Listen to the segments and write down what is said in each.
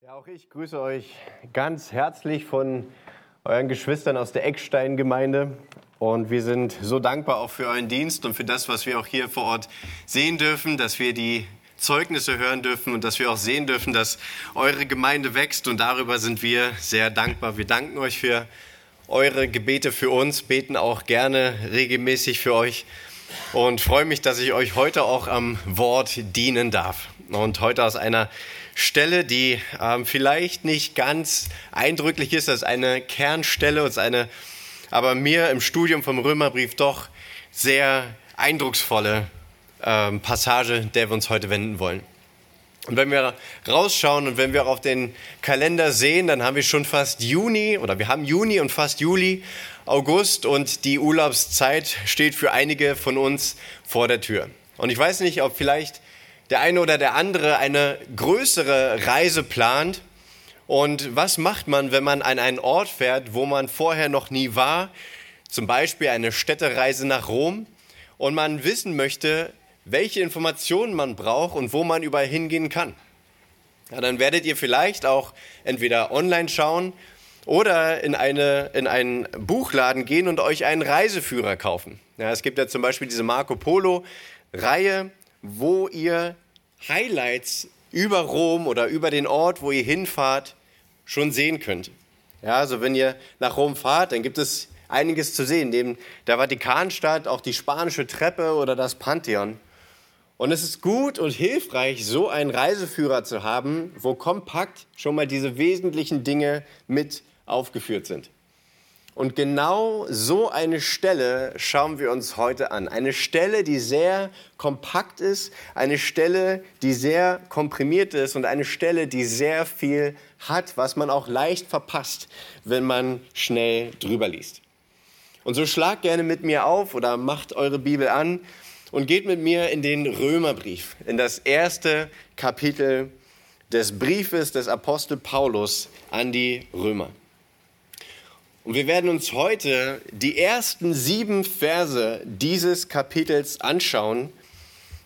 Ja, auch ich grüße euch ganz herzlich von euren Geschwistern aus der Eckstein-Gemeinde. Und wir sind so dankbar auch für euren Dienst und für das, was wir auch hier vor Ort sehen dürfen, dass wir die Zeugnisse hören dürfen und dass wir auch sehen dürfen, dass eure Gemeinde wächst. Und darüber sind wir sehr dankbar. Wir danken euch für eure Gebete für uns, beten auch gerne regelmäßig für euch und freue mich, dass ich euch heute auch am Wort dienen darf. Und heute aus einer Stelle, die ähm, vielleicht nicht ganz eindrücklich ist, das ist eine Kernstelle, ist eine, aber mir im Studium vom Römerbrief doch sehr eindrucksvolle ähm, Passage, der wir uns heute wenden wollen. Und wenn wir rausschauen und wenn wir auf den Kalender sehen, dann haben wir schon fast Juni oder wir haben Juni und fast Juli, August und die Urlaubszeit steht für einige von uns vor der Tür. Und ich weiß nicht, ob vielleicht der eine oder der andere eine größere Reise plant. Und was macht man, wenn man an einen Ort fährt, wo man vorher noch nie war? Zum Beispiel eine Städtereise nach Rom. Und man wissen möchte, welche Informationen man braucht und wo man überall hingehen kann. Ja, dann werdet ihr vielleicht auch entweder online schauen oder in, eine, in einen Buchladen gehen und euch einen Reiseführer kaufen. Ja, es gibt ja zum Beispiel diese Marco Polo-Reihe wo ihr Highlights über Rom oder über den Ort, wo ihr hinfahrt, schon sehen könnt. Ja, also wenn ihr nach Rom fahrt, dann gibt es einiges zu sehen, neben der Vatikanstadt, auch die spanische Treppe oder das Pantheon. Und es ist gut und hilfreich, so einen Reiseführer zu haben, wo kompakt schon mal diese wesentlichen Dinge mit aufgeführt sind. Und genau so eine Stelle schauen wir uns heute an. Eine Stelle, die sehr kompakt ist, eine Stelle, die sehr komprimiert ist und eine Stelle, die sehr viel hat, was man auch leicht verpasst, wenn man schnell drüber liest. Und so schlagt gerne mit mir auf oder macht eure Bibel an und geht mit mir in den Römerbrief, in das erste Kapitel des Briefes des Apostel Paulus an die Römer. Und wir werden uns heute die ersten sieben Verse dieses Kapitels anschauen,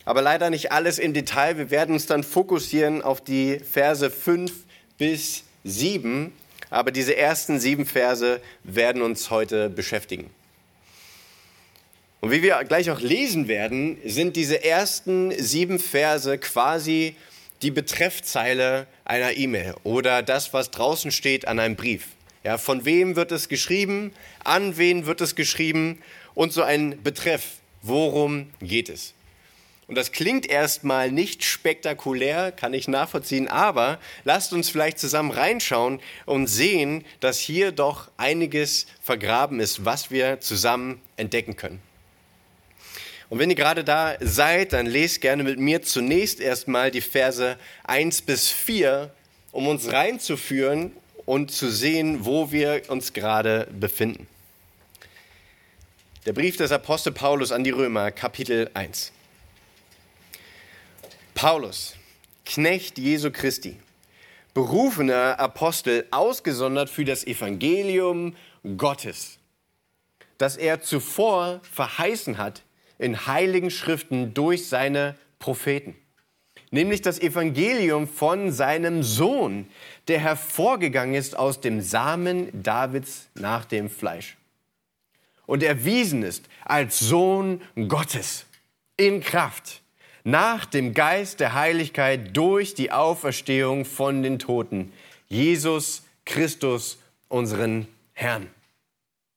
aber leider nicht alles im Detail. Wir werden uns dann fokussieren auf die Verse fünf bis sieben, aber diese ersten sieben Verse werden uns heute beschäftigen. Und wie wir gleich auch lesen werden, sind diese ersten sieben Verse quasi die Betreffzeile einer E-Mail oder das, was draußen steht an einem Brief. Ja, von wem wird es geschrieben? An wen wird es geschrieben? Und so ein Betreff. Worum geht es? Und das klingt erstmal nicht spektakulär, kann ich nachvollziehen, aber lasst uns vielleicht zusammen reinschauen und sehen, dass hier doch einiges vergraben ist, was wir zusammen entdecken können. Und wenn ihr gerade da seid, dann lest gerne mit mir zunächst erstmal die Verse 1 bis 4, um uns reinzuführen und zu sehen, wo wir uns gerade befinden. Der Brief des Apostel Paulus an die Römer, Kapitel 1. Paulus, Knecht Jesu Christi, berufener Apostel, ausgesondert für das Evangelium Gottes, das er zuvor verheißen hat in heiligen Schriften durch seine Propheten nämlich das Evangelium von seinem Sohn, der hervorgegangen ist aus dem Samen Davids nach dem Fleisch und erwiesen ist als Sohn Gottes in Kraft nach dem Geist der Heiligkeit durch die Auferstehung von den Toten, Jesus Christus, unseren Herrn.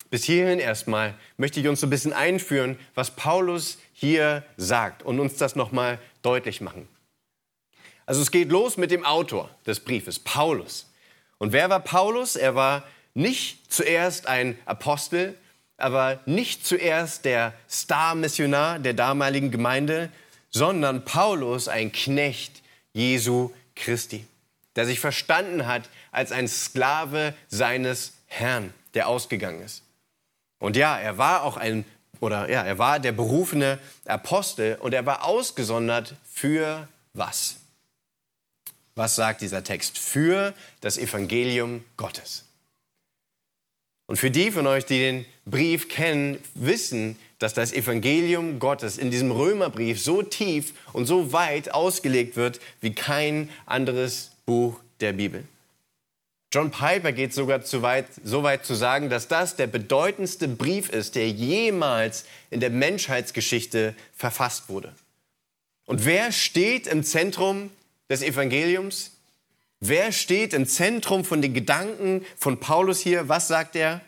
Bis hierhin erstmal möchte ich uns so ein bisschen einführen, was Paulus hier sagt und uns das nochmal deutlich machen. Also es geht los mit dem Autor des Briefes, Paulus. Und wer war Paulus? Er war nicht zuerst ein Apostel, aber nicht zuerst der Star-Missionar der damaligen Gemeinde, sondern Paulus ein Knecht Jesu Christi, der sich verstanden hat als ein Sklave seines Herrn, der ausgegangen ist. Und ja, er war auch ein oder ja, er war der berufene Apostel und er war ausgesondert für was? Was sagt dieser Text? Für das Evangelium Gottes. Und für die von euch, die den Brief kennen, wissen, dass das Evangelium Gottes in diesem Römerbrief so tief und so weit ausgelegt wird wie kein anderes Buch der Bibel. John Piper geht sogar zu weit, so weit zu sagen, dass das der bedeutendste Brief ist, der jemals in der Menschheitsgeschichte verfasst wurde. Und wer steht im Zentrum des Evangeliums? Wer steht im Zentrum von den Gedanken von Paulus hier? Was sagt er?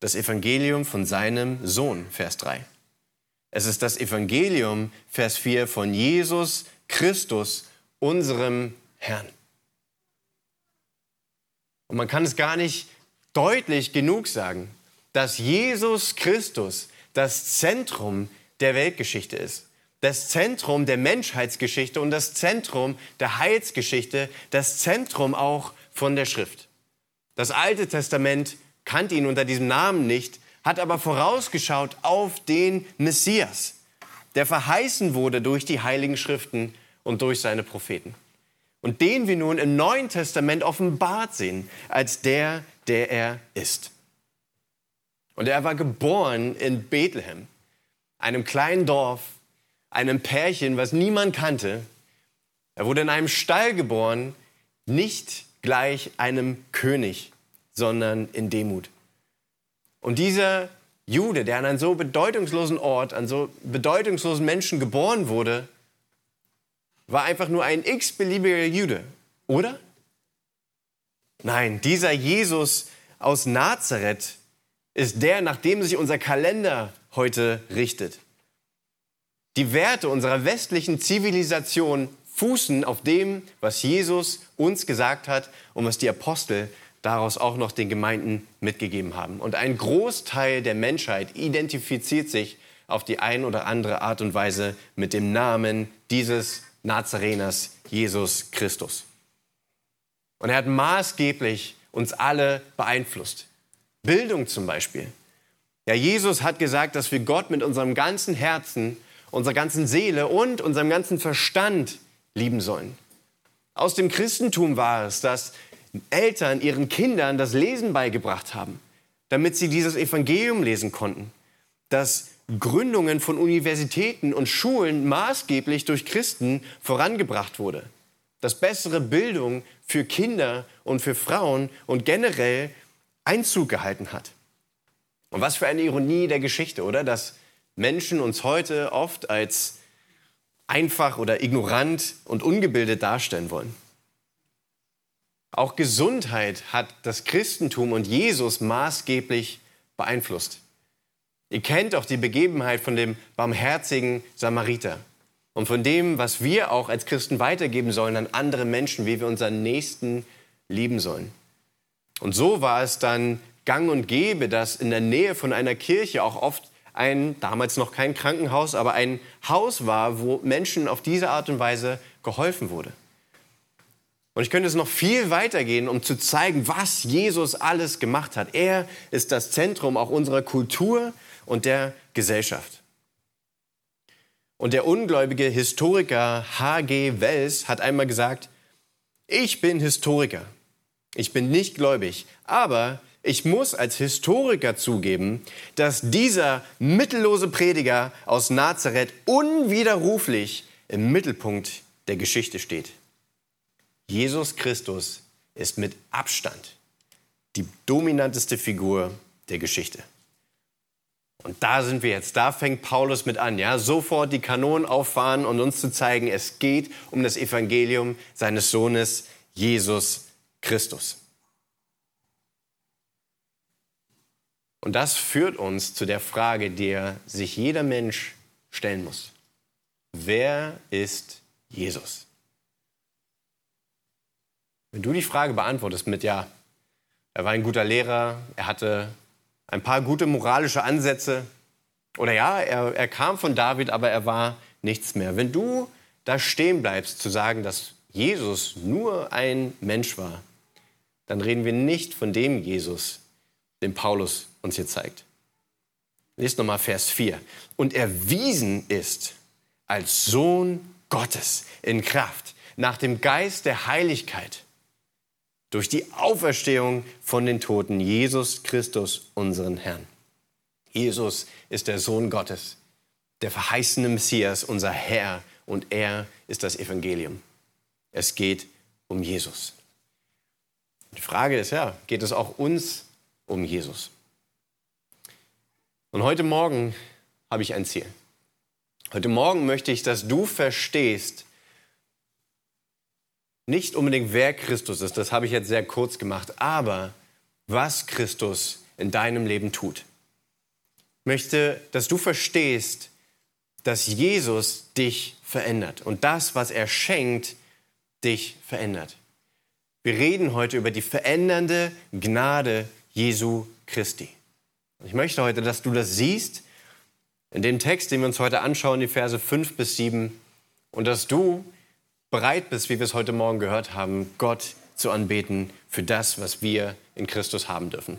Das Evangelium von seinem Sohn, Vers 3. Es ist das Evangelium, Vers 4, von Jesus Christus, unserem Herrn. Und man kann es gar nicht deutlich genug sagen, dass Jesus Christus das Zentrum der Weltgeschichte ist, das Zentrum der Menschheitsgeschichte und das Zentrum der Heilsgeschichte, das Zentrum auch von der Schrift. Das Alte Testament kannte ihn unter diesem Namen nicht, hat aber vorausgeschaut auf den Messias, der verheißen wurde durch die heiligen Schriften und durch seine Propheten und den wir nun im Neuen Testament offenbart sehen als der, der er ist. Und er war geboren in Bethlehem, einem kleinen Dorf, einem Pärchen, was niemand kannte. Er wurde in einem Stall geboren, nicht gleich einem König, sondern in Demut. Und dieser Jude, der an einem so bedeutungslosen Ort, an so bedeutungslosen Menschen geboren wurde, war einfach nur ein x-beliebiger Jude, oder? Nein, dieser Jesus aus Nazareth ist der, nach dem sich unser Kalender heute richtet. Die Werte unserer westlichen Zivilisation fußen auf dem, was Jesus uns gesagt hat und was die Apostel daraus auch noch den Gemeinden mitgegeben haben. Und ein Großteil der Menschheit identifiziert sich auf die ein oder andere Art und Weise mit dem Namen dieses Nazareners Jesus Christus. Und er hat maßgeblich uns alle beeinflusst. Bildung zum Beispiel. Ja, Jesus hat gesagt, dass wir Gott mit unserem ganzen Herzen, unserer ganzen Seele und unserem ganzen Verstand lieben sollen. Aus dem Christentum war es, dass Eltern ihren Kindern das Lesen beigebracht haben, damit sie dieses Evangelium lesen konnten. Dass Gründungen von Universitäten und Schulen maßgeblich durch Christen vorangebracht wurde. Dass bessere Bildung für Kinder und für Frauen und generell Einzug gehalten hat. Und was für eine Ironie der Geschichte, oder? Dass Menschen uns heute oft als einfach oder ignorant und ungebildet darstellen wollen. Auch Gesundheit hat das Christentum und Jesus maßgeblich beeinflusst. Ihr kennt auch die Begebenheit von dem barmherzigen Samariter und von dem, was wir auch als Christen weitergeben sollen an andere Menschen, wie wir unseren Nächsten lieben sollen. Und so war es dann gang und gäbe, dass in der Nähe von einer Kirche auch oft ein, damals noch kein Krankenhaus, aber ein Haus war, wo Menschen auf diese Art und Weise geholfen wurde. Und ich könnte es noch viel weitergehen, um zu zeigen, was Jesus alles gemacht hat. Er ist das Zentrum auch unserer Kultur und der Gesellschaft. Und der ungläubige Historiker H.G. Wells hat einmal gesagt, ich bin Historiker, ich bin nicht gläubig, aber ich muss als Historiker zugeben, dass dieser mittellose Prediger aus Nazareth unwiderruflich im Mittelpunkt der Geschichte steht. Jesus Christus ist mit Abstand die dominanteste Figur der Geschichte. Und da sind wir jetzt. Da fängt Paulus mit an, ja, sofort die Kanonen auffahren und uns zu zeigen, es geht um das Evangelium seines Sohnes Jesus Christus. Und das führt uns zu der Frage, der sich jeder Mensch stellen muss. Wer ist Jesus? Wenn du die Frage beantwortest mit Ja, er war ein guter Lehrer, er hatte ein paar gute moralische Ansätze. Oder ja, er, er kam von David, aber er war nichts mehr. Wenn du da stehen bleibst, zu sagen, dass Jesus nur ein Mensch war, dann reden wir nicht von dem Jesus, den Paulus uns hier zeigt. Lest nochmal Vers 4. Und erwiesen ist als Sohn Gottes in Kraft, nach dem Geist der Heiligkeit durch die Auferstehung von den Toten, Jesus Christus, unseren Herrn. Jesus ist der Sohn Gottes, der verheißene Messias, unser Herr, und er ist das Evangelium. Es geht um Jesus. Die Frage ist ja, geht es auch uns um Jesus? Und heute Morgen habe ich ein Ziel. Heute Morgen möchte ich, dass du verstehst, nicht unbedingt wer Christus ist, das habe ich jetzt sehr kurz gemacht, aber was Christus in deinem Leben tut. Ich möchte, dass du verstehst, dass Jesus dich verändert und das, was er schenkt, dich verändert. Wir reden heute über die verändernde Gnade Jesu Christi. Ich möchte heute, dass du das siehst in dem Text, den wir uns heute anschauen, die Verse 5 bis 7, und dass du bereit bist, wie wir es heute Morgen gehört haben, Gott zu anbeten für das, was wir in Christus haben dürfen.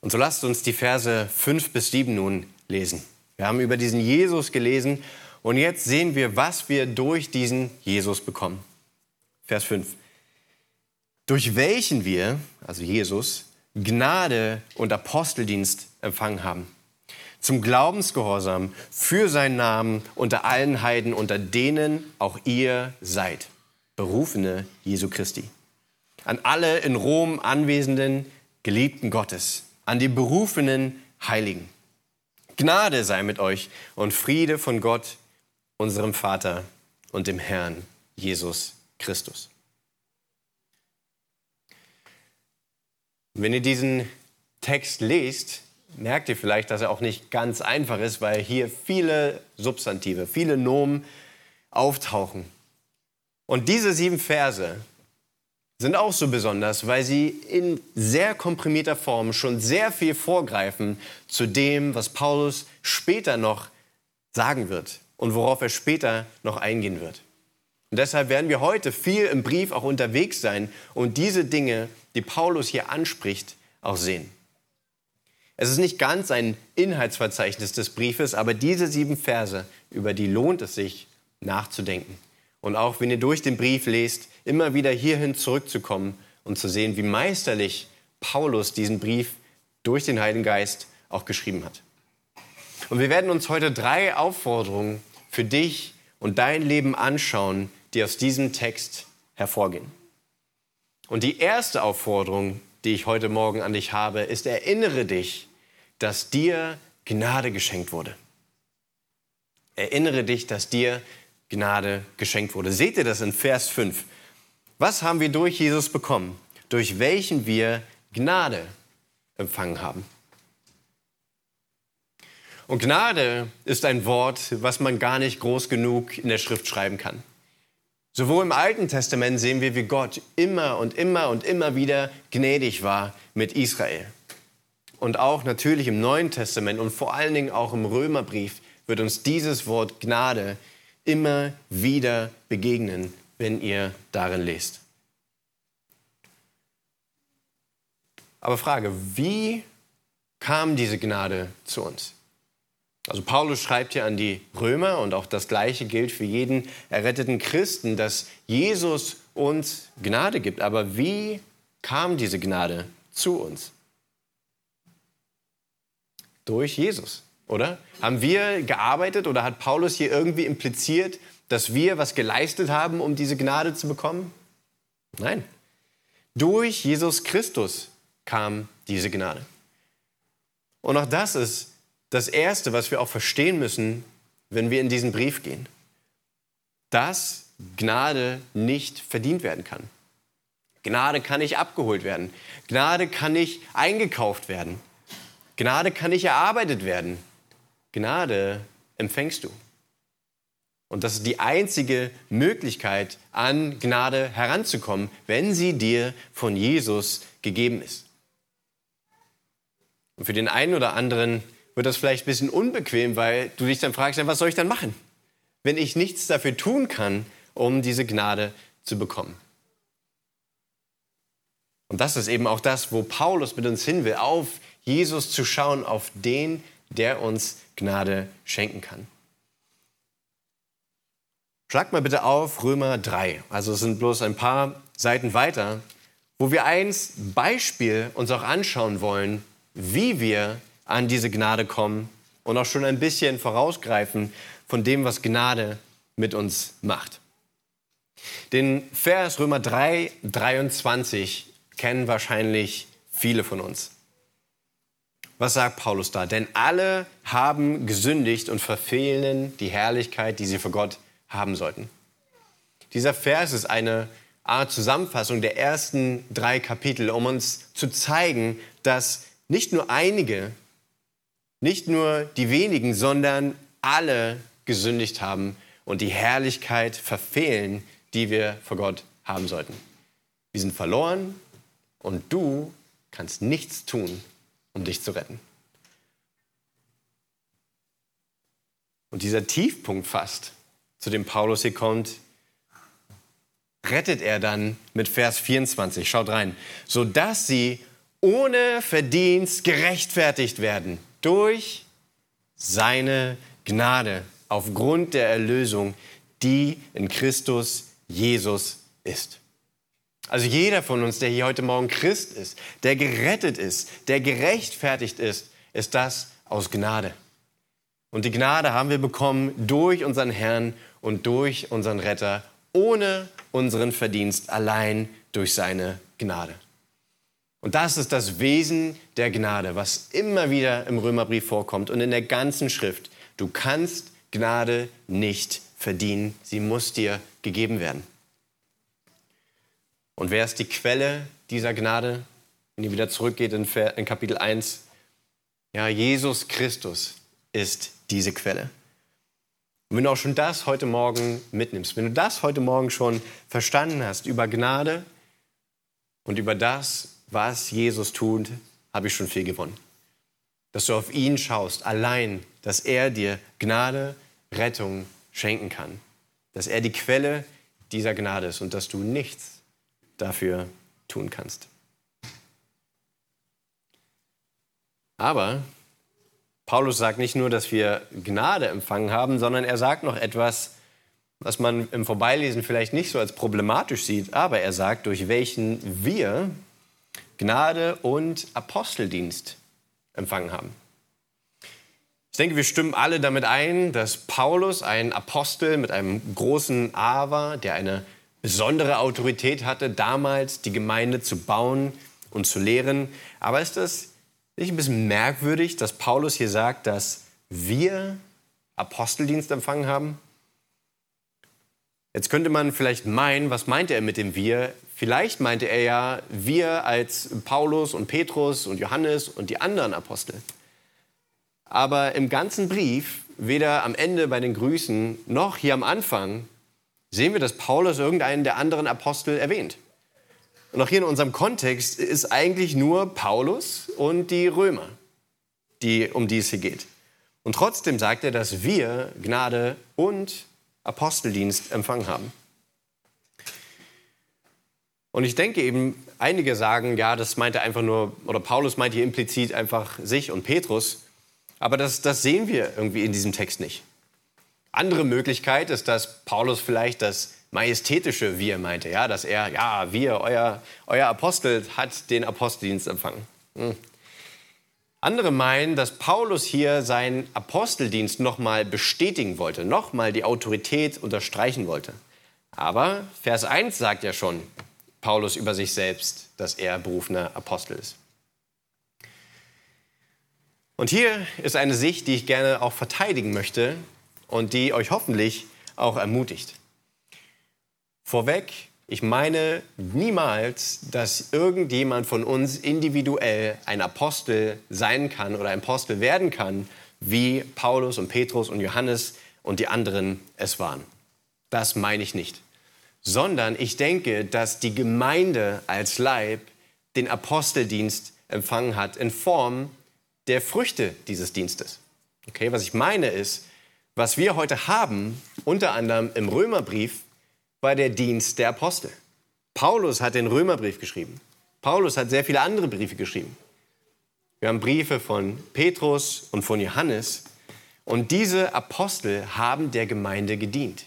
Und so lasst uns die Verse 5 bis 7 nun lesen. Wir haben über diesen Jesus gelesen und jetzt sehen wir, was wir durch diesen Jesus bekommen. Vers 5. Durch welchen wir, also Jesus, Gnade und Aposteldienst empfangen haben. Zum Glaubensgehorsam für seinen Namen unter allen Heiden, unter denen auch ihr seid. Berufene Jesu Christi. An alle in Rom anwesenden Geliebten Gottes. An die berufenen Heiligen. Gnade sei mit euch und Friede von Gott, unserem Vater und dem Herrn Jesus Christus. Wenn ihr diesen Text lest, merkt ihr vielleicht, dass er auch nicht ganz einfach ist, weil hier viele Substantive, viele Nomen auftauchen. Und diese sieben Verse sind auch so besonders, weil sie in sehr komprimierter Form schon sehr viel vorgreifen zu dem, was Paulus später noch sagen wird und worauf er später noch eingehen wird. Und deshalb werden wir heute viel im Brief auch unterwegs sein und diese Dinge, die Paulus hier anspricht, auch sehen. Es ist nicht ganz ein Inhaltsverzeichnis des Briefes, aber diese sieben Verse, über die lohnt es sich nachzudenken. Und auch wenn ihr durch den Brief lest, immer wieder hierhin zurückzukommen und zu sehen, wie meisterlich Paulus diesen Brief durch den Heiligen Geist auch geschrieben hat. Und wir werden uns heute drei Aufforderungen für dich und dein Leben anschauen, die aus diesem Text hervorgehen. Und die erste Aufforderung die ich heute Morgen an dich habe, ist, erinnere dich, dass dir Gnade geschenkt wurde. Erinnere dich, dass dir Gnade geschenkt wurde. Seht ihr das in Vers 5? Was haben wir durch Jesus bekommen? Durch welchen wir Gnade empfangen haben. Und Gnade ist ein Wort, was man gar nicht groß genug in der Schrift schreiben kann. Sowohl im Alten Testament sehen wir, wie Gott immer und immer und immer wieder gnädig war mit Israel. Und auch natürlich im Neuen Testament und vor allen Dingen auch im Römerbrief wird uns dieses Wort Gnade immer wieder begegnen, wenn ihr darin lest. Aber Frage, wie kam diese Gnade zu uns? Also Paulus schreibt hier an die Römer und auch das Gleiche gilt für jeden erretteten Christen, dass Jesus uns Gnade gibt. Aber wie kam diese Gnade zu uns? Durch Jesus, oder? Haben wir gearbeitet oder hat Paulus hier irgendwie impliziert, dass wir was geleistet haben, um diese Gnade zu bekommen? Nein. Durch Jesus Christus kam diese Gnade. Und auch das ist das Erste, was wir auch verstehen müssen, wenn wir in diesen Brief gehen. Dass Gnade nicht verdient werden kann. Gnade kann nicht abgeholt werden. Gnade kann nicht eingekauft werden. Gnade kann nicht erarbeitet werden. Gnade empfängst du. Und das ist die einzige Möglichkeit, an Gnade heranzukommen, wenn sie dir von Jesus gegeben ist. Und für den einen oder anderen wird das vielleicht ein bisschen unbequem, weil du dich dann fragst, was soll ich dann machen, wenn ich nichts dafür tun kann, um diese Gnade zu bekommen. Und das ist eben auch das, wo Paulus mit uns hin will, auf Jesus zu schauen, auf den, der uns Gnade schenken kann. Schlag mal bitte auf Römer 3, also es sind bloß ein paar Seiten weiter, wo wir eins Beispiel uns auch anschauen wollen, wie wir an diese Gnade kommen und auch schon ein bisschen vorausgreifen von dem, was Gnade mit uns macht. Den Vers Römer 3, 23 kennen wahrscheinlich viele von uns. Was sagt Paulus da? Denn alle haben gesündigt und verfehlen die Herrlichkeit, die sie für Gott haben sollten. Dieser Vers ist eine Art Zusammenfassung der ersten drei Kapitel, um uns zu zeigen, dass nicht nur einige, nicht nur die wenigen, sondern alle gesündigt haben und die Herrlichkeit verfehlen, die wir vor Gott haben sollten. Wir sind verloren und du kannst nichts tun, um dich zu retten. Und dieser Tiefpunkt fast, zu dem Paulus hier kommt, rettet er dann mit Vers 24. Schaut rein. Sodass sie ohne Verdienst gerechtfertigt werden durch seine Gnade aufgrund der Erlösung, die in Christus Jesus ist. Also jeder von uns, der hier heute Morgen Christ ist, der gerettet ist, der gerechtfertigt ist, ist das aus Gnade. Und die Gnade haben wir bekommen durch unseren Herrn und durch unseren Retter, ohne unseren Verdienst, allein durch seine Gnade. Und das ist das Wesen der Gnade, was immer wieder im Römerbrief vorkommt und in der ganzen Schrift. Du kannst Gnade nicht verdienen, sie muss dir gegeben werden. Und wer ist die Quelle dieser Gnade? Wenn ihr wieder zurückgeht in, Kapitel 1, ja, Jesus Christus ist diese Quelle. Und wenn du auch schon das heute Morgen mitnimmst, wenn du das heute Morgen schon verstanden hast über Gnade und über das, was Jesus tut, habe ich schon viel gewonnen. Dass du auf ihn schaust, allein, dass er dir Gnade, Rettung schenken kann. Dass er die Quelle dieser Gnade ist und dass du nichts dafür tun kannst. Aber Paulus sagt nicht nur, dass wir Gnade empfangen haben, sondern er sagt noch etwas, was man im Vorbeilesen vielleicht nicht so als problematisch sieht, aber er sagt, durch welchen wir Gnade und Aposteldienst empfangen haben. Ich denke, wir stimmen alle damit ein, dass Paulus ein Apostel mit einem großen A war, der eine besondere Autorität hatte, damals die Gemeinde zu bauen und zu lehren. Aber ist das nicht ein bisschen merkwürdig, dass Paulus hier sagt, dass wir Aposteldienst empfangen haben? Jetzt könnte man vielleicht meinen, was meinte er mit dem wir? Vielleicht meinte er ja wir als Paulus und Petrus und Johannes und die anderen Apostel. Aber im ganzen Brief, weder am Ende bei den Grüßen noch hier am Anfang, sehen wir, dass Paulus irgendeinen der anderen Apostel erwähnt. Und auch hier in unserem Kontext ist eigentlich nur Paulus und die Römer, die, um die es hier geht. Und trotzdem sagt er, dass wir Gnade und Aposteldienst empfangen haben. Und ich denke eben, einige sagen, ja, das meinte einfach nur, oder Paulus meint hier implizit einfach sich und Petrus. Aber das, das sehen wir irgendwie in diesem Text nicht. Andere Möglichkeit ist, dass Paulus vielleicht das majestätische Wir meinte, ja, dass er, ja, wir, euer, euer Apostel hat den Aposteldienst empfangen. Hm. Andere meinen, dass Paulus hier seinen Aposteldienst nochmal bestätigen wollte, nochmal die Autorität unterstreichen wollte. Aber Vers 1 sagt ja schon Paulus über sich selbst, dass er berufener Apostel ist. Und hier ist eine Sicht, die ich gerne auch verteidigen möchte, und die euch hoffentlich auch ermutigt. Vorweg, ich meine niemals, dass irgendjemand von uns individuell ein Apostel sein kann oder ein Apostel werden kann, wie Paulus und Petrus und Johannes und die anderen es waren. Das meine ich nicht. Sondern ich denke, dass die Gemeinde als Leib den Aposteldienst empfangen hat in Form der Früchte dieses Dienstes. Okay, was ich meine ist, was wir heute haben, unter anderem im Römerbrief, war der Dienst der Apostel. Paulus hat den Römerbrief geschrieben. Paulus hat sehr viele andere Briefe geschrieben. Wir haben Briefe von Petrus und von Johannes. Und diese Apostel haben der Gemeinde gedient.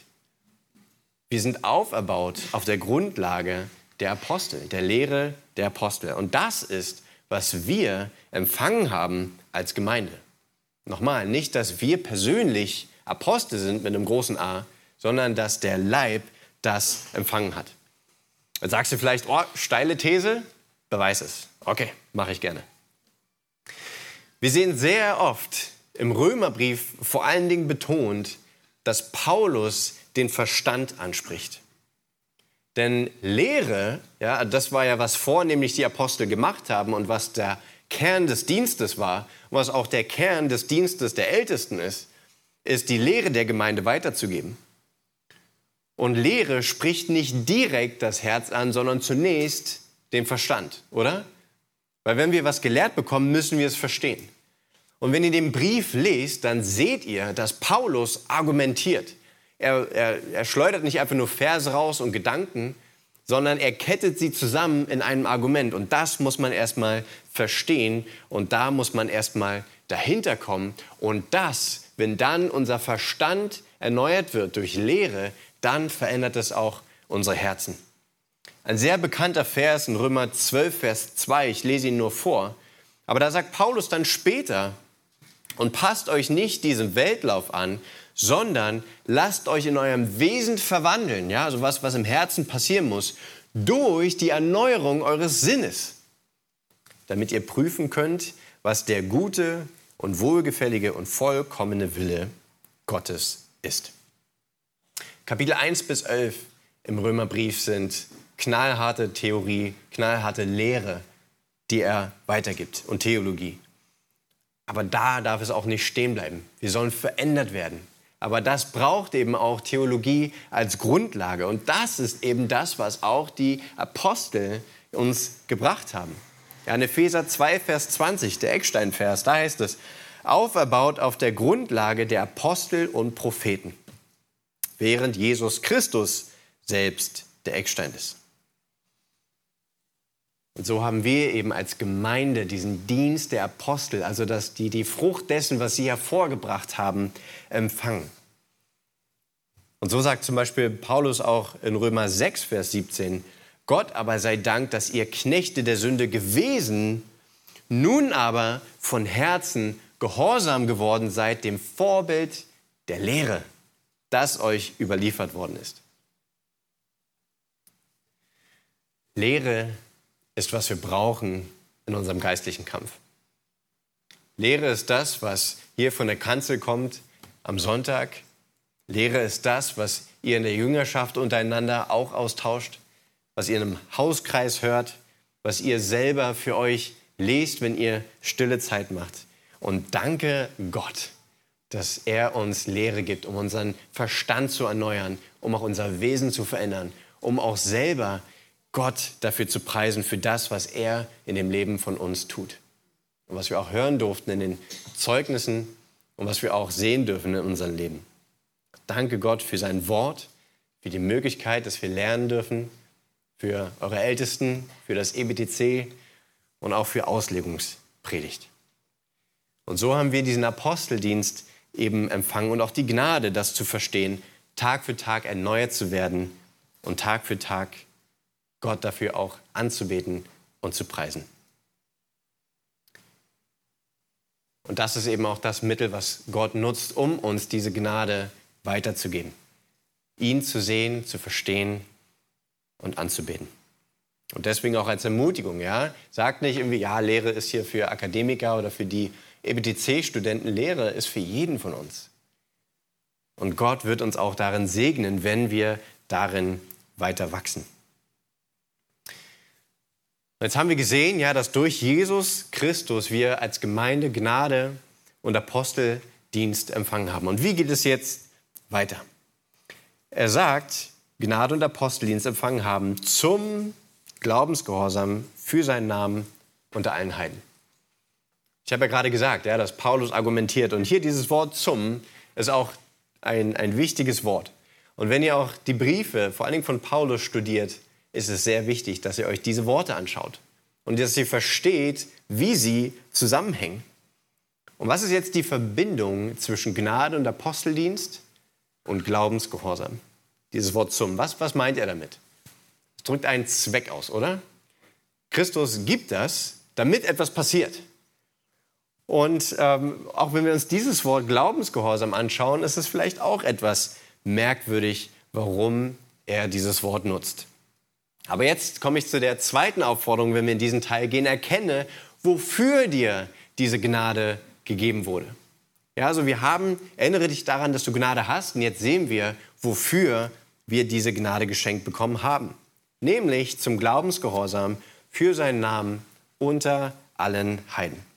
Wir sind auferbaut auf der Grundlage der Apostel, der Lehre der Apostel. Und das ist, was wir empfangen haben als Gemeinde. Nochmal, nicht, dass wir persönlich Apostel sind mit einem großen A, sondern dass der Leib das empfangen hat. Jetzt sagst du vielleicht, oh, steile These, beweis es. Okay, mache ich gerne. Wir sehen sehr oft im Römerbrief vor allen Dingen betont, dass Paulus den Verstand anspricht. Denn Lehre, ja, das war ja, was vornehmlich die Apostel gemacht haben und was der Kern des Dienstes war, was auch der Kern des Dienstes der Ältesten ist, ist die Lehre der Gemeinde weiterzugeben. Und Lehre spricht nicht direkt das Herz an, sondern zunächst den Verstand, oder? Weil wenn wir was gelehrt bekommen, müssen wir es verstehen. Und wenn ihr den Brief lest, dann seht ihr, dass Paulus argumentiert. Er, er, er schleudert nicht einfach nur Verse raus und Gedanken, sondern er kettet sie zusammen in einem Argument. Und das muss man erstmal verstehen und da muss man erstmal dahinter kommen. Und das, wenn dann unser Verstand erneuert wird durch Lehre, dann verändert es auch unsere Herzen. Ein sehr bekannter Vers in Römer 12, Vers 2, ich lese ihn nur vor, aber da sagt Paulus dann später, und passt euch nicht diesem Weltlauf an, sondern lasst euch in eurem Wesen verwandeln, ja, also was, was im Herzen passieren muss, durch die Erneuerung eures Sinnes, damit ihr prüfen könnt, was der gute und wohlgefällige und vollkommene Wille Gottes ist. Kapitel 1 bis 11 im Römerbrief sind knallharte Theorie, knallharte Lehre, die er weitergibt und Theologie. Aber da darf es auch nicht stehen bleiben. Wir sollen verändert werden. Aber das braucht eben auch Theologie als Grundlage. Und das ist eben das, was auch die Apostel uns gebracht haben. Ja, in Epheser 2, Vers 20, der Ecksteinvers, da heißt es, auferbaut auf der Grundlage der Apostel und Propheten, während Jesus Christus selbst der Eckstein ist. Und so haben wir eben als Gemeinde diesen Dienst der Apostel, also dass die, die Frucht dessen, was sie hervorgebracht haben, empfangen. Und so sagt zum Beispiel Paulus auch in Römer 6, Vers 17, Gott aber sei Dank, dass ihr Knechte der Sünde gewesen, nun aber von Herzen gehorsam geworden seid dem Vorbild der Lehre, das euch überliefert worden ist. Lehre ist, was wir brauchen in unserem geistlichen Kampf. Lehre ist das, was hier von der Kanzel kommt am Sonntag. Lehre ist das, was ihr in der Jüngerschaft untereinander auch austauscht, was ihr in einem Hauskreis hört, was ihr selber für euch lest, wenn ihr stille Zeit macht. Und danke Gott, dass er uns Lehre gibt, um unseren Verstand zu erneuern, um auch unser Wesen zu verändern, um auch selber Gott dafür zu preisen, für das, was er in dem Leben von uns tut. Und was wir auch hören durften in den Zeugnissen und was wir auch sehen dürfen in unserem Leben. Danke Gott für sein Wort, für die Möglichkeit, dass wir lernen dürfen, für eure Ältesten, für das EBTC und auch für Auslegungspredigt. Und so haben wir diesen Aposteldienst eben empfangen und auch die Gnade, das zu verstehen, Tag für Tag erneuert zu werden und Tag für Tag Gott dafür auch anzubeten und zu preisen. Und das ist eben auch das Mittel, was Gott nutzt, um uns diese Gnade weiterzugeben. Ihn zu sehen, zu verstehen und anzubeten. Und deswegen auch als Ermutigung, ja, sagt nicht irgendwie, ja, Lehre ist hier für Akademiker oder für die EBTC-Studenten. Lehre ist für jeden von uns. Und Gott wird uns auch darin segnen, wenn wir darin weiter wachsen. Jetzt haben wir gesehen, ja, dass durch Jesus Christus wir als Gemeinde Gnade und Aposteldienst empfangen haben. Und wie geht es jetzt weiter? Er sagt, Gnade und Aposteldienst empfangen haben zum Glaubensgehorsam für seinen Namen unter allen Heiden. Ich habe ja gerade gesagt, ja, dass Paulus argumentiert. Und hier dieses Wort zum ist auch ein, ein wichtiges Wort. Und wenn ihr auch die Briefe, vor allen Dingen von Paulus, studiert, ist es sehr wichtig, dass ihr euch diese Worte anschaut und dass ihr versteht, wie sie zusammenhängen. Und was ist jetzt die Verbindung zwischen Gnade und Aposteldienst und Glaubensgehorsam? Dieses Wort zum. Was, was meint er damit? Es drückt einen Zweck aus, oder? Christus gibt das, damit etwas passiert. Und ähm, auch wenn wir uns dieses Wort Glaubensgehorsam anschauen, ist es vielleicht auch etwas merkwürdig, warum er dieses Wort nutzt. Aber jetzt komme ich zu der zweiten Aufforderung, wenn wir in diesen Teil gehen. Erkenne, wofür dir diese Gnade gegeben wurde. Ja, also wir haben, erinnere dich daran, dass du Gnade hast und jetzt sehen wir, wofür wir diese Gnade geschenkt bekommen haben. Nämlich zum Glaubensgehorsam für seinen Namen unter allen Heiden.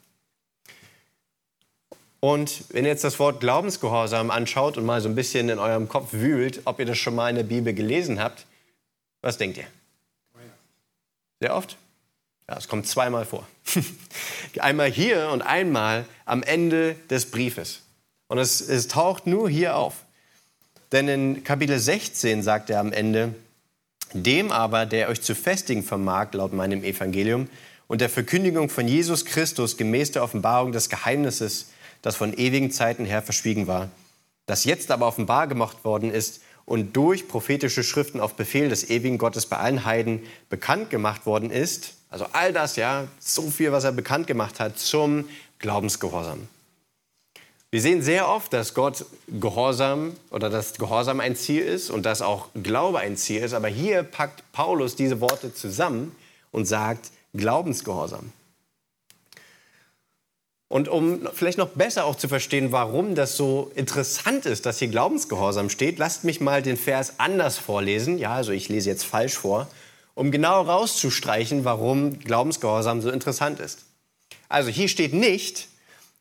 Und wenn ihr jetzt das Wort Glaubensgehorsam anschaut und mal so ein bisschen in eurem Kopf wühlt, ob ihr das schon mal in der Bibel gelesen habt, was denkt ihr? Sehr oft? Ja, es kommt zweimal vor. einmal hier und einmal am Ende des Briefes. Und es, es taucht nur hier auf. Denn in Kapitel 16 sagt er am Ende, dem aber, der euch zu festigen vermag, laut meinem Evangelium, und der Verkündigung von Jesus Christus gemäß der Offenbarung des Geheimnisses, das von ewigen Zeiten her verschwiegen war, das jetzt aber offenbar gemacht worden ist und durch prophetische Schriften auf Befehl des ewigen Gottes bei allen Heiden bekannt gemacht worden ist. Also all das, ja, so viel, was er bekannt gemacht hat zum Glaubensgehorsam. Wir sehen sehr oft, dass Gott Gehorsam oder dass Gehorsam ein Ziel ist und dass auch Glaube ein Ziel ist. Aber hier packt Paulus diese Worte zusammen und sagt Glaubensgehorsam. Und um vielleicht noch besser auch zu verstehen, warum das so interessant ist, dass hier Glaubensgehorsam steht, lasst mich mal den Vers anders vorlesen. Ja, also ich lese jetzt falsch vor, um genau rauszustreichen, warum Glaubensgehorsam so interessant ist. Also hier steht nicht,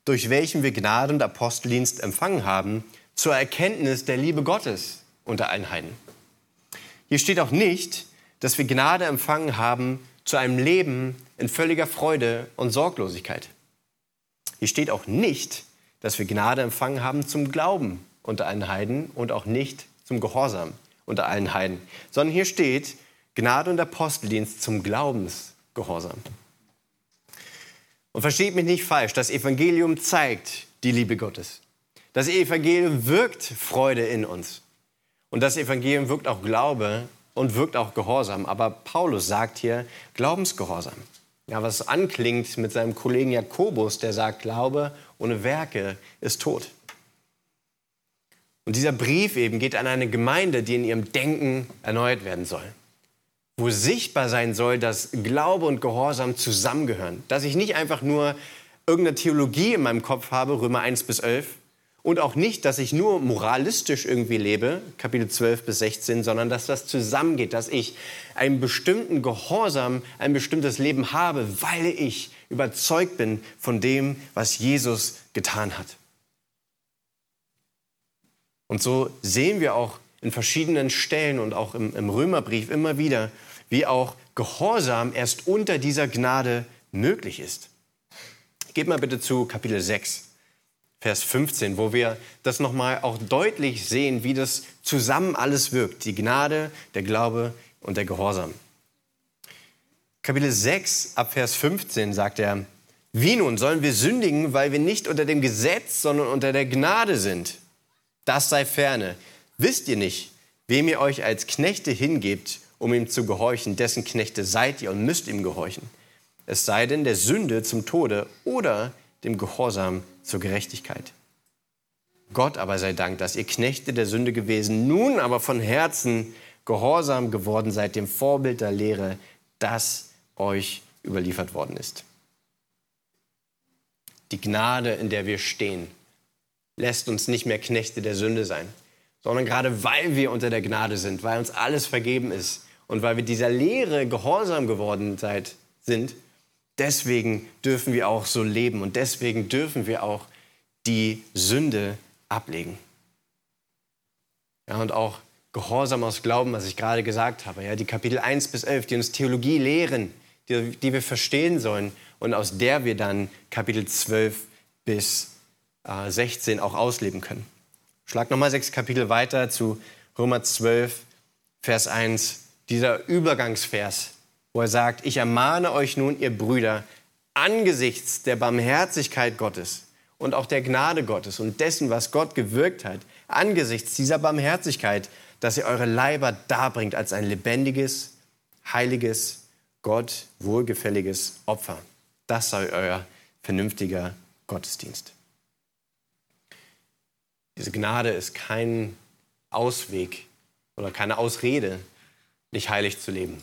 durch welchen wir Gnade und Aposteldienst empfangen haben, zur Erkenntnis der Liebe Gottes unter allen Heiden. Hier steht auch nicht, dass wir Gnade empfangen haben zu einem Leben in völliger Freude und Sorglosigkeit. Hier steht auch nicht, dass wir Gnade empfangen haben zum Glauben unter allen Heiden und auch nicht zum Gehorsam unter allen Heiden, sondern hier steht Gnade und Aposteldienst zum Glaubensgehorsam. Und versteht mich nicht falsch, das Evangelium zeigt die Liebe Gottes. Das Evangelium wirkt Freude in uns. Und das Evangelium wirkt auch Glaube und wirkt auch Gehorsam. Aber Paulus sagt hier Glaubensgehorsam. Ja, was anklingt mit seinem Kollegen Jakobus, der sagt, Glaube ohne Werke ist tot. Und dieser Brief eben geht an eine Gemeinde, die in ihrem Denken erneuert werden soll. Wo sichtbar sein soll, dass Glaube und Gehorsam zusammengehören. Dass ich nicht einfach nur irgendeine Theologie in meinem Kopf habe, Römer 1 bis 11, und auch nicht, dass ich nur moralistisch irgendwie lebe, Kapitel 12 bis 16, sondern dass das zusammengeht, dass ich einen bestimmten Gehorsam, ein bestimmtes Leben habe, weil ich überzeugt bin von dem, was Jesus getan hat. Und so sehen wir auch in verschiedenen Stellen und auch im, im Römerbrief immer wieder, wie auch Gehorsam erst unter dieser Gnade möglich ist. Geht mal bitte zu Kapitel 6. Vers 15, wo wir das nochmal auch deutlich sehen, wie das zusammen alles wirkt. Die Gnade, der Glaube und der Gehorsam. Kapitel 6 ab Vers 15 sagt er, wie nun sollen wir sündigen, weil wir nicht unter dem Gesetz, sondern unter der Gnade sind? Das sei ferne. Wisst ihr nicht, wem ihr euch als Knechte hingebt, um ihm zu gehorchen, dessen Knechte seid ihr und müsst ihm gehorchen? Es sei denn der Sünde zum Tode oder dem Gehorsam zur Gerechtigkeit. Gott aber sei Dank, dass ihr Knechte der Sünde gewesen, nun aber von Herzen gehorsam geworden seid dem Vorbild der Lehre, das euch überliefert worden ist. Die Gnade, in der wir stehen, lässt uns nicht mehr Knechte der Sünde sein, sondern gerade weil wir unter der Gnade sind, weil uns alles vergeben ist und weil wir dieser Lehre gehorsam geworden seid, sind, Deswegen dürfen wir auch so leben und deswegen dürfen wir auch die Sünde ablegen. Ja, und auch Gehorsam aus Glauben, was ich gerade gesagt habe. Ja, die Kapitel 1 bis 11, die uns Theologie lehren, die, die wir verstehen sollen und aus der wir dann Kapitel 12 bis äh, 16 auch ausleben können. Schlag nochmal sechs Kapitel weiter zu Römer 12, Vers 1. Dieser Übergangsvers, wo er sagt, ich ermahne euch nun, ihr Brüder, angesichts der Barmherzigkeit Gottes und auch der Gnade Gottes und dessen, was Gott gewirkt hat, angesichts dieser Barmherzigkeit, dass ihr eure Leiber darbringt als ein lebendiges, heiliges, Gott wohlgefälliges Opfer. Das sei euer vernünftiger Gottesdienst. Diese Gnade ist kein Ausweg oder keine Ausrede, nicht heilig zu leben.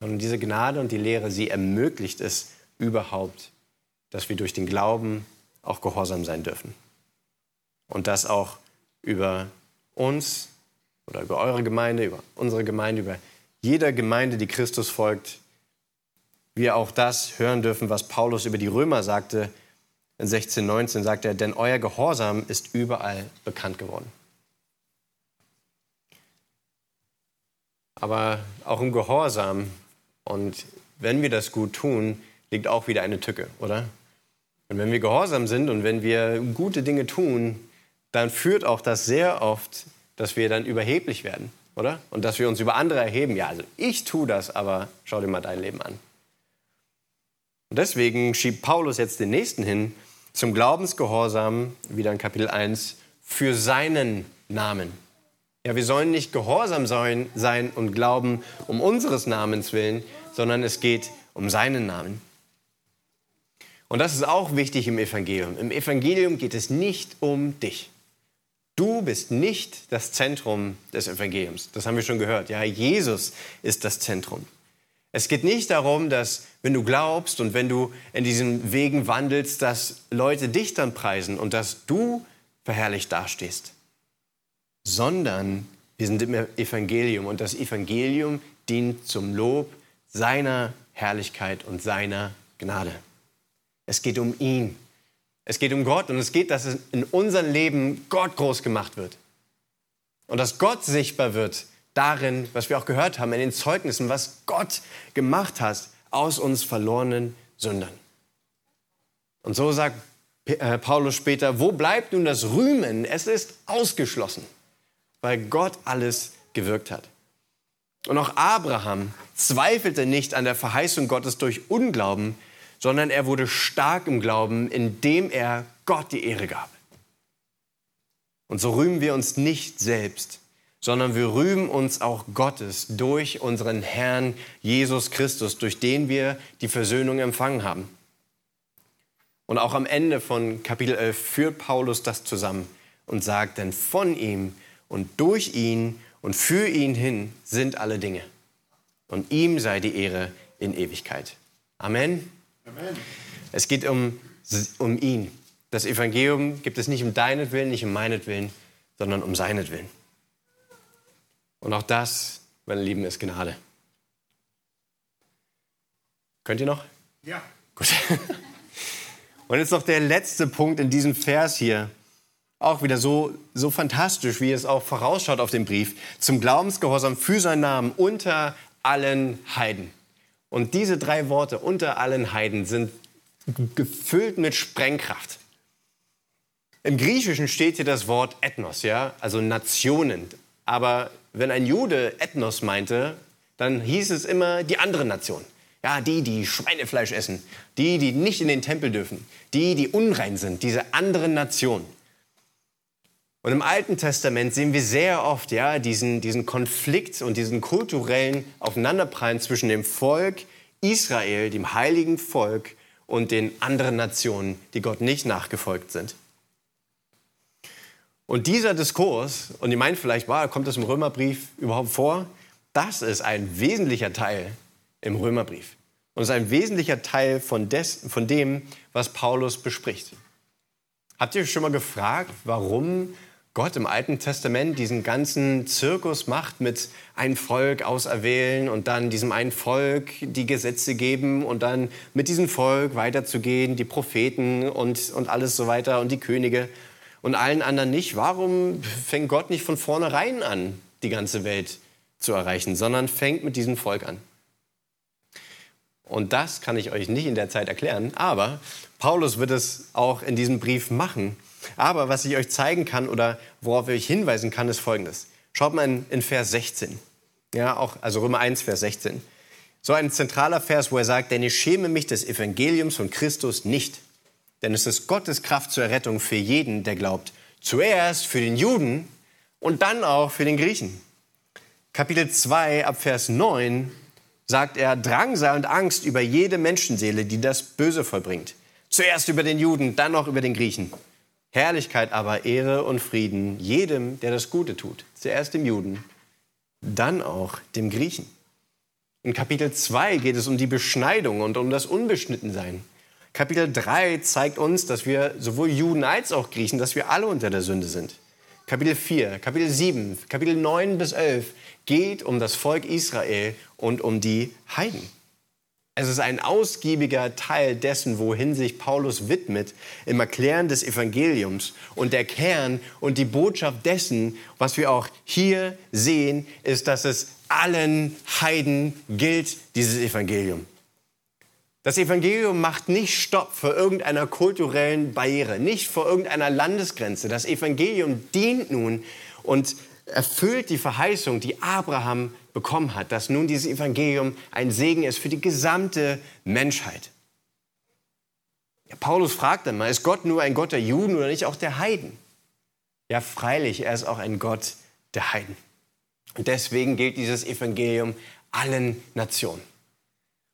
Sondern diese Gnade und die Lehre, sie ermöglicht es überhaupt, dass wir durch den Glauben auch gehorsam sein dürfen. Und das auch über uns oder über eure Gemeinde, über unsere Gemeinde, über jeder Gemeinde, die Christus folgt, wir auch das hören dürfen, was Paulus über die Römer sagte. In 16,19 sagt er, denn euer Gehorsam ist überall bekannt geworden. Aber auch im Gehorsam und wenn wir das gut tun, liegt auch wieder eine Tücke, oder? Und wenn wir gehorsam sind und wenn wir gute Dinge tun, dann führt auch das sehr oft, dass wir dann überheblich werden, oder? Und dass wir uns über andere erheben. Ja, also ich tue das, aber schau dir mal dein Leben an. Und deswegen schiebt Paulus jetzt den nächsten hin zum Glaubensgehorsam, wieder in Kapitel 1, für seinen Namen. Ja, wir sollen nicht gehorsam sein, sein und glauben um unseres Namens willen, sondern es geht um seinen Namen. Und das ist auch wichtig im Evangelium. Im Evangelium geht es nicht um dich. Du bist nicht das Zentrum des Evangeliums. Das haben wir schon gehört. Ja, Jesus ist das Zentrum. Es geht nicht darum, dass wenn du glaubst und wenn du in diesen Wegen wandelst, dass Leute dich dann preisen und dass du verherrlicht dastehst sondern wir sind im Evangelium und das Evangelium dient zum Lob seiner Herrlichkeit und seiner Gnade. Es geht um ihn. Es geht um Gott und es geht, dass in unserem Leben Gott groß gemacht wird. Und dass Gott sichtbar wird darin, was wir auch gehört haben, in den Zeugnissen, was Gott gemacht hat aus uns verlorenen Sündern. Und so sagt äh, Paulus später, wo bleibt nun das Rühmen? Es ist ausgeschlossen weil Gott alles gewirkt hat. Und auch Abraham zweifelte nicht an der Verheißung Gottes durch Unglauben, sondern er wurde stark im Glauben, indem er Gott die Ehre gab. Und so rühmen wir uns nicht selbst, sondern wir rühmen uns auch Gottes durch unseren Herrn Jesus Christus, durch den wir die Versöhnung empfangen haben. Und auch am Ende von Kapitel 11 führt Paulus das zusammen und sagt, denn von ihm und durch ihn und für ihn hin sind alle Dinge. Und ihm sei die Ehre in Ewigkeit. Amen. Amen. Es geht um, um ihn. Das Evangelium gibt es nicht um deinetwillen, nicht um meinetwillen, sondern um seinetwillen. Und auch das, meine Lieben, ist Gnade. Könnt ihr noch? Ja. Gut. Und jetzt noch der letzte Punkt in diesem Vers hier auch wieder so, so fantastisch, wie es auch vorausschaut auf dem Brief, zum Glaubensgehorsam für seinen Namen unter allen Heiden. Und diese drei Worte unter allen Heiden sind gefüllt mit Sprengkraft. Im Griechischen steht hier das Wort Ethnos, ja, also Nationen. Aber wenn ein Jude Ethnos meinte, dann hieß es immer die andere Nation. Ja, die, die Schweinefleisch essen, die, die nicht in den Tempel dürfen, die, die unrein sind, diese andere Nation. Und im Alten Testament sehen wir sehr oft ja, diesen, diesen Konflikt und diesen kulturellen Aufeinanderprallen zwischen dem Volk Israel, dem heiligen Volk, und den anderen Nationen, die Gott nicht nachgefolgt sind. Und dieser Diskurs, und ihr meint vielleicht, wow, kommt das im Römerbrief überhaupt vor? Das ist ein wesentlicher Teil im Römerbrief. Und ist ein wesentlicher Teil von, des, von dem, was Paulus bespricht. Habt ihr euch schon mal gefragt, warum Gott im Alten Testament diesen ganzen Zirkus macht mit ein Volk auserwählen und dann diesem einen Volk die Gesetze geben und dann mit diesem Volk weiterzugehen, die Propheten und, und alles so weiter und die Könige und allen anderen nicht. Warum fängt Gott nicht von vornherein an, die ganze Welt zu erreichen, sondern fängt mit diesem Volk an? Und das kann ich euch nicht in der Zeit erklären, aber Paulus wird es auch in diesem Brief machen. Aber was ich euch zeigen kann oder worauf ich euch hinweisen kann, ist Folgendes. Schaut mal in, in Vers 16. Ja, auch, also Römer 1, Vers 16. So ein zentraler Vers, wo er sagt, denn ich schäme mich des Evangeliums von Christus nicht. Denn es ist Gottes Kraft zur Errettung für jeden, der glaubt. Zuerst für den Juden und dann auch für den Griechen. Kapitel 2 ab Vers 9 sagt er, Drangsal und Angst über jede Menschenseele, die das Böse vollbringt. Zuerst über den Juden, dann noch über den Griechen. Herrlichkeit aber, Ehre und Frieden jedem, der das Gute tut. Zuerst dem Juden, dann auch dem Griechen. In Kapitel 2 geht es um die Beschneidung und um das Unbeschnittensein. Kapitel 3 zeigt uns, dass wir sowohl Juden als auch Griechen, dass wir alle unter der Sünde sind. Kapitel 4, Kapitel 7, Kapitel 9 bis 11 geht um das Volk Israel und um die Heiden. Es ist ein ausgiebiger Teil dessen, wohin sich Paulus widmet im Erklären des Evangeliums. Und der Kern und die Botschaft dessen, was wir auch hier sehen, ist, dass es allen Heiden gilt, dieses Evangelium. Das Evangelium macht nicht Stopp vor irgendeiner kulturellen Barriere, nicht vor irgendeiner Landesgrenze. Das Evangelium dient nun und erfüllt die Verheißung, die Abraham bekommen hat, dass nun dieses Evangelium ein Segen ist für die gesamte Menschheit. Ja, Paulus fragt dann mal, ist Gott nur ein Gott der Juden oder nicht auch der Heiden? Ja, freilich, er ist auch ein Gott der Heiden. Und deswegen gilt dieses Evangelium allen Nationen.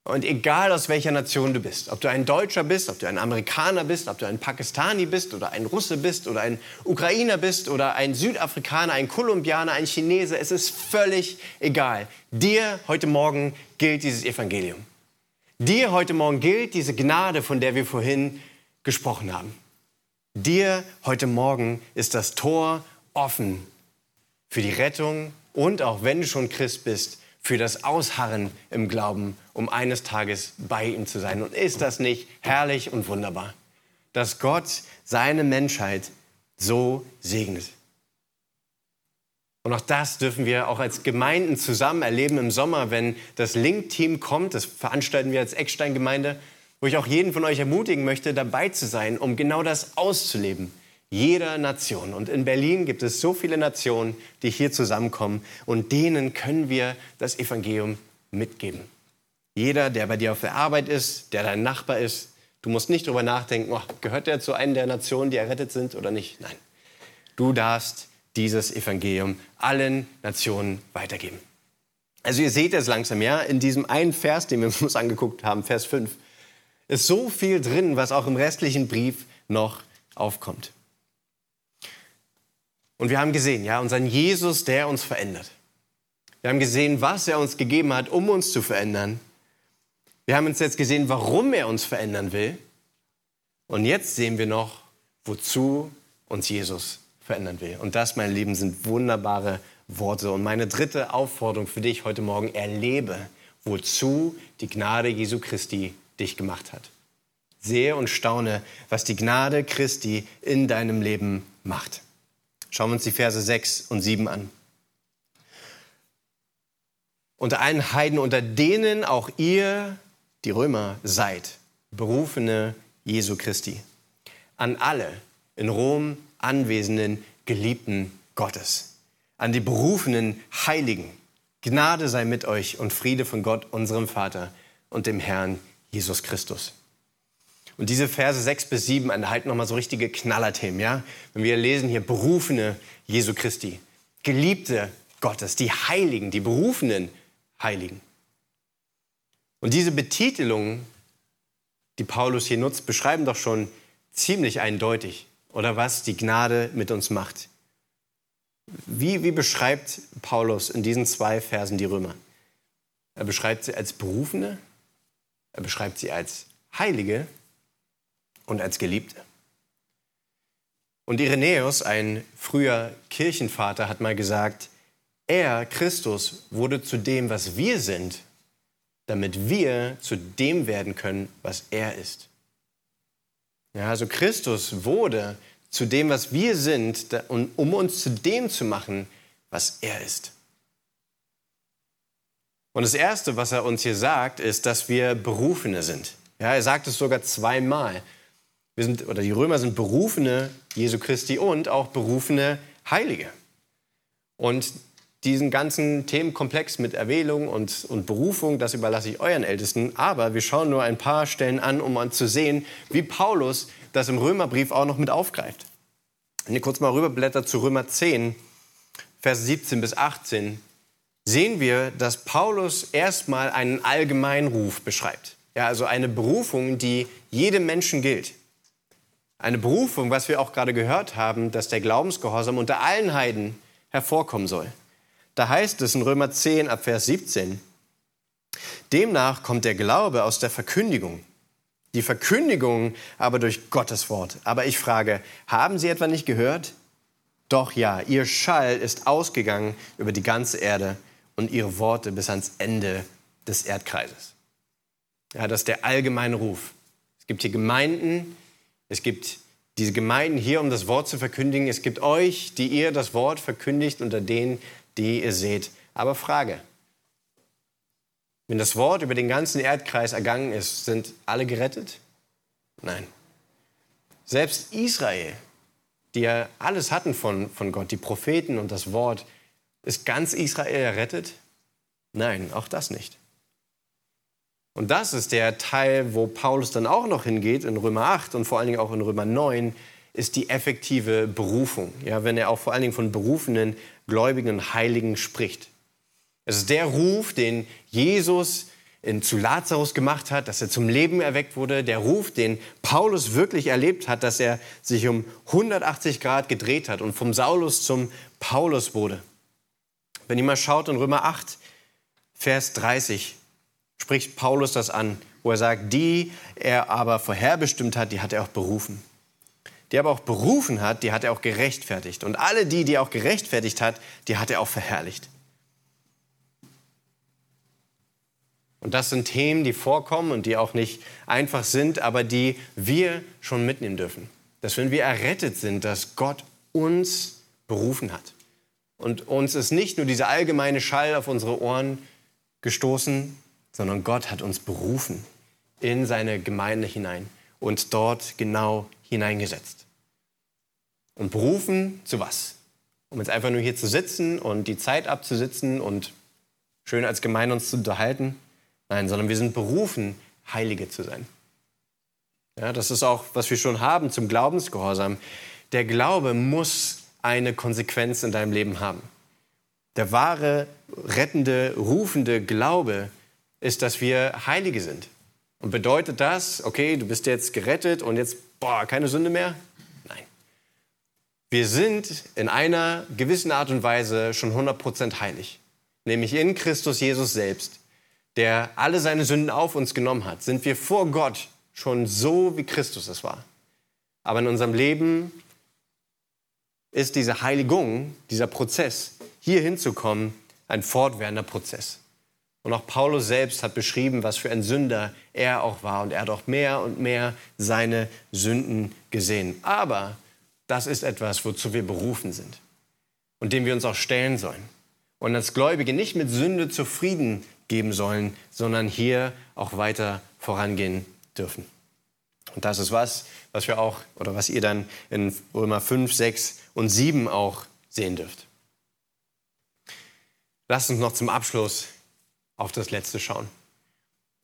Und egal aus welcher Nation du bist, ob du ein Deutscher bist, ob du ein Amerikaner bist, ob du ein Pakistani bist oder ein Russe bist oder ein Ukrainer bist oder ein Südafrikaner, ein Kolumbianer, ein Chinese, es ist völlig egal. Dir heute Morgen gilt dieses Evangelium. Dir heute Morgen gilt diese Gnade, von der wir vorhin gesprochen haben. Dir heute Morgen ist das Tor offen für die Rettung und auch wenn du schon Christ bist, für das Ausharren im Glauben, um eines Tages bei ihm zu sein. Und ist das nicht herrlich und wunderbar, dass Gott seine Menschheit so segnet? Und auch das dürfen wir auch als Gemeinden zusammen erleben im Sommer, wenn das Link-Team kommt. Das veranstalten wir als Eckstein-Gemeinde, wo ich auch jeden von euch ermutigen möchte, dabei zu sein, um genau das auszuleben jeder Nation. Und in Berlin gibt es so viele Nationen, die hier zusammenkommen und denen können wir das Evangelium mitgeben. Jeder, der bei dir auf der Arbeit ist, der dein Nachbar ist, du musst nicht darüber nachdenken, oh, gehört der zu einer der Nationen, die errettet sind oder nicht. Nein, du darfst dieses Evangelium allen Nationen weitergeben. Also ihr seht es langsam, ja, in diesem einen Vers, den wir uns angeguckt haben, Vers 5, ist so viel drin, was auch im restlichen Brief noch aufkommt. Und wir haben gesehen, ja, unseren Jesus, der uns verändert. Wir haben gesehen, was er uns gegeben hat, um uns zu verändern. Wir haben uns jetzt gesehen, warum er uns verändern will. Und jetzt sehen wir noch, wozu uns Jesus verändern will. Und das, meine Lieben, sind wunderbare Worte. Und meine dritte Aufforderung für dich heute Morgen, erlebe, wozu die Gnade Jesu Christi dich gemacht hat. Sehe und staune, was die Gnade Christi in deinem Leben macht. Schauen wir uns die Verse 6 und 7 an. Unter allen Heiden, unter denen auch ihr, die Römer, seid, berufene Jesu Christi. An alle in Rom anwesenden Geliebten Gottes. An die berufenen Heiligen. Gnade sei mit euch und Friede von Gott, unserem Vater und dem Herrn Jesus Christus. Und diese Verse 6 bis 7 enthalten nochmal so richtige Knallerthemen. Ja? Wenn wir lesen hier Berufene Jesu Christi, Geliebte Gottes, die Heiligen, die berufenen Heiligen. Und diese Betitelungen, die Paulus hier nutzt, beschreiben doch schon ziemlich eindeutig, oder was die Gnade mit uns macht. Wie, wie beschreibt Paulus in diesen zwei Versen die Römer? Er beschreibt sie als Berufene, er beschreibt sie als Heilige und als Geliebte. Und Irenäus, ein früher Kirchenvater, hat mal gesagt, er, Christus, wurde zu dem, was wir sind, damit wir zu dem werden können, was er ist. Ja, also Christus wurde zu dem, was wir sind, um uns zu dem zu machen, was er ist. Und das Erste, was er uns hier sagt, ist, dass wir Berufene sind. Ja, er sagt es sogar zweimal. Wir sind, oder die Römer sind berufene Jesu Christi und auch berufene Heilige. Und diesen ganzen Themenkomplex mit Erwählung und, und Berufung, das überlasse ich euren Ältesten. Aber wir schauen nur ein paar Stellen an, um zu sehen, wie Paulus das im Römerbrief auch noch mit aufgreift. Wenn ihr kurz mal rüberblättert zu Römer 10, Vers 17 bis 18, sehen wir, dass Paulus erstmal einen Allgemeinruf beschreibt. Ja, also eine Berufung, die jedem Menschen gilt. Eine Berufung, was wir auch gerade gehört haben, dass der Glaubensgehorsam unter allen Heiden hervorkommen soll. Da heißt es in Römer 10 ab Vers 17, demnach kommt der Glaube aus der Verkündigung, die Verkündigung aber durch Gottes Wort. Aber ich frage, haben Sie etwa nicht gehört? Doch ja, Ihr Schall ist ausgegangen über die ganze Erde und Ihre Worte bis ans Ende des Erdkreises. Ja, das ist der allgemeine Ruf. Es gibt hier Gemeinden, es gibt diese Gemeinden hier, um das Wort zu verkündigen. Es gibt euch, die ihr das Wort verkündigt, unter denen, die ihr seht. Aber Frage, wenn das Wort über den ganzen Erdkreis ergangen ist, sind alle gerettet? Nein. Selbst Israel, die ja alles hatten von, von Gott, die Propheten und das Wort, ist ganz Israel errettet? Nein, auch das nicht. Und das ist der Teil, wo Paulus dann auch noch hingeht, in Römer 8 und vor allen Dingen auch in Römer 9, ist die effektive Berufung. Ja, wenn er auch vor allen Dingen von berufenen Gläubigen und Heiligen spricht. Es ist der Ruf, den Jesus in, zu Lazarus gemacht hat, dass er zum Leben erweckt wurde. Der Ruf, den Paulus wirklich erlebt hat, dass er sich um 180 Grad gedreht hat und vom Saulus zum Paulus wurde. Wenn ihr mal schaut in Römer 8, Vers 30, spricht Paulus das an, wo er sagt, die er aber vorherbestimmt hat, die hat er auch berufen. Die er aber auch berufen hat, die hat er auch gerechtfertigt. Und alle die, die er auch gerechtfertigt hat, die hat er auch verherrlicht. Und das sind Themen, die vorkommen und die auch nicht einfach sind, aber die wir schon mitnehmen dürfen. Dass wenn wir errettet sind, dass Gott uns berufen hat. Und uns ist nicht nur dieser allgemeine Schall auf unsere Ohren gestoßen, sondern Gott hat uns berufen in seine Gemeinde hinein und dort genau hineingesetzt. Und berufen zu was? Um jetzt einfach nur hier zu sitzen und die Zeit abzusitzen und schön als Gemeinde uns zu unterhalten? Nein, sondern wir sind berufen, Heilige zu sein. Ja, das ist auch, was wir schon haben zum Glaubensgehorsam. Der Glaube muss eine Konsequenz in deinem Leben haben. Der wahre, rettende, rufende Glaube ist, dass wir Heilige sind. Und bedeutet das, okay, du bist jetzt gerettet und jetzt, boah, keine Sünde mehr? Nein. Wir sind in einer gewissen Art und Weise schon 100% heilig. Nämlich in Christus Jesus selbst, der alle seine Sünden auf uns genommen hat, sind wir vor Gott schon so, wie Christus es war. Aber in unserem Leben ist diese Heiligung, dieser Prozess, hier hinzukommen, ein fortwährender Prozess. Und auch Paulus selbst hat beschrieben, was für ein Sünder er auch war. Und er hat auch mehr und mehr seine Sünden gesehen. Aber das ist etwas, wozu wir berufen sind und dem wir uns auch stellen sollen. Und als Gläubige nicht mit Sünde zufrieden geben sollen, sondern hier auch weiter vorangehen dürfen. Und das ist was, was wir auch, oder was ihr dann in Römer 5, 6 und 7 auch sehen dürft. Lasst uns noch zum Abschluss auf das Letzte schauen.